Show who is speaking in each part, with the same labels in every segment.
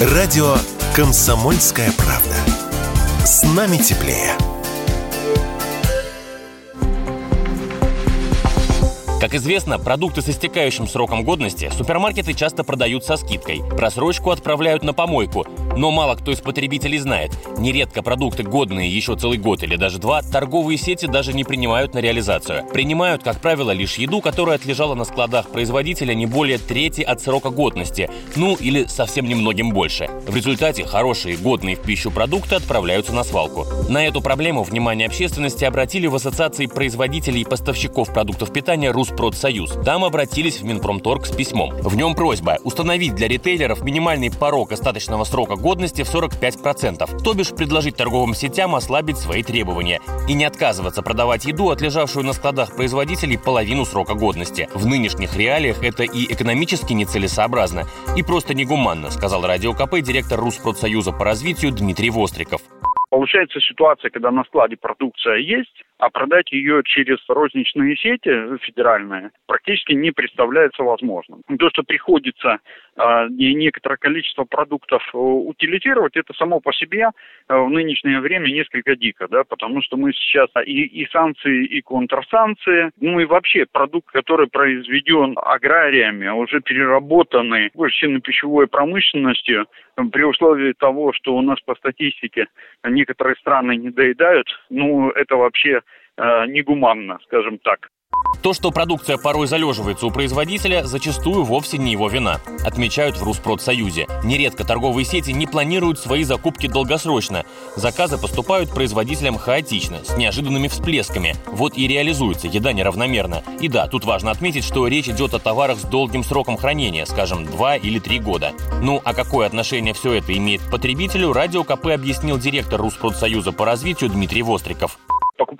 Speaker 1: Радио «Комсомольская правда». С нами теплее.
Speaker 2: Как известно, продукты с истекающим сроком годности супермаркеты часто продают со скидкой. Просрочку отправляют на помойку. Но мало кто из потребителей знает. Нередко продукты, годные еще целый год или даже два, торговые сети даже не принимают на реализацию. Принимают, как правило, лишь еду, которая отлежала на складах производителя не более трети от срока годности. Ну, или совсем немногим больше. В результате хорошие, годные в пищу продукты отправляются на свалку. На эту проблему внимание общественности обратили в Ассоциации производителей и поставщиков продуктов питания «Рус Продсоюз. Там обратились в Минпромторг с письмом. В нем просьба установить для ритейлеров минимальный порог остаточного срока годности в 45%, то бишь предложить торговым сетям ослабить свои требования и не отказываться продавать еду, отлежавшую на складах производителей половину срока годности. В нынешних реалиях это и экономически нецелесообразно, и просто негуманно, сказал Радио КП директор Руспродсоюза по развитию Дмитрий Востриков.
Speaker 3: Получается ситуация, когда на складе продукция есть, а продать ее через розничные сети федеральные практически не представляется возможным. То, что приходится э, некоторое количество продуктов э, утилизировать, это само по себе э, в нынешнее время несколько дико, да, потому что мы сейчас и, и санкции, и контрсанкции, ну и вообще продукт, который произведен аграриями, уже переработанный пищевой промышленностью, при условии того, что у нас по статистике некоторые страны не доедают, ну это вообще э, негуманно, скажем так.
Speaker 2: То, что продукция порой залеживается у производителя, зачастую вовсе не его вина, отмечают в Руспродсоюзе. Нередко торговые сети не планируют свои закупки долгосрочно. Заказы поступают производителям хаотично, с неожиданными всплесками. Вот и реализуется еда неравномерно. И да, тут важно отметить, что речь идет о товарах с долгим сроком хранения, скажем, 2 или 3 года. Ну, а какое отношение все это имеет к потребителю, Радио КП объяснил директор Руспродсоюза по развитию Дмитрий Востриков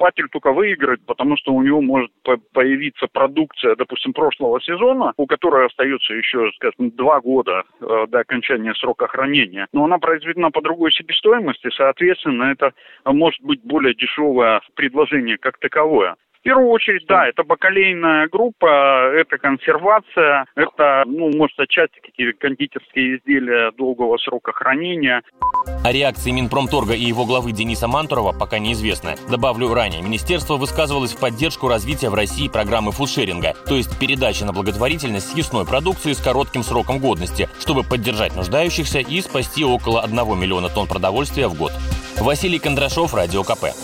Speaker 3: покупатель только выиграет, потому что у него может появиться продукция, допустим, прошлого сезона, у которой остается еще, скажем, два года э, до окончания срока хранения. Но она произведена по другой себестоимости, соответственно, это может быть более дешевое предложение как таковое. В первую очередь, да, это бакалейная группа, это консервация, это, ну, может, отчасти какие-то кондитерские изделия долгого срока хранения.
Speaker 2: О реакции Минпромторга и его главы Дениса Мантурова пока неизвестно. Добавлю ранее, министерство высказывалось в поддержку развития в России программы фудшеринга, то есть передачи на благотворительность съестной продукции с коротким сроком годности, чтобы поддержать нуждающихся и спасти около 1 миллиона тонн продовольствия в год. Василий Кондрашов, Радио КП.